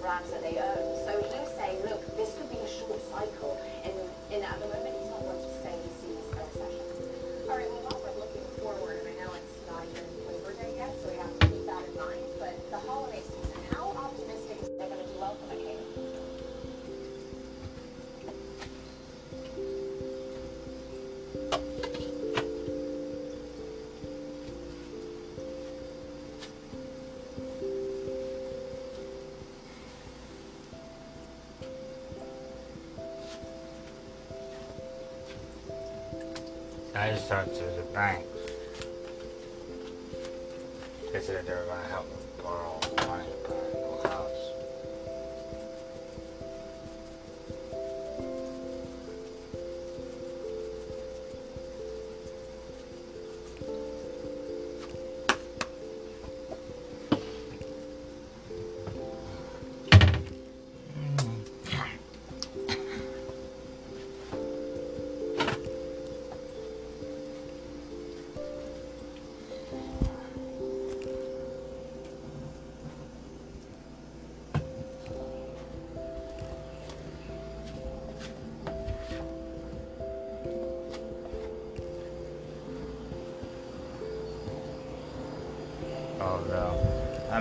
brands that they own. So he's saying, look, this could be a short cycle, and, and at the moment just talked to the bank. They said they were gonna help me borrow money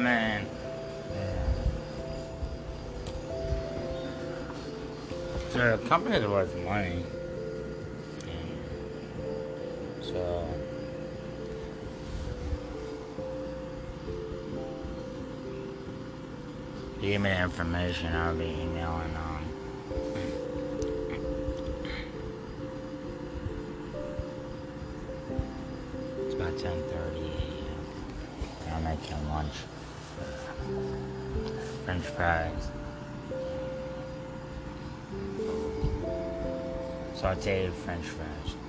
yeah. the company's worth money. So. Give me the information, I'll be emailing um It's about ten thirty a.m. I'm making lunch. French fries. Sauteed French fries.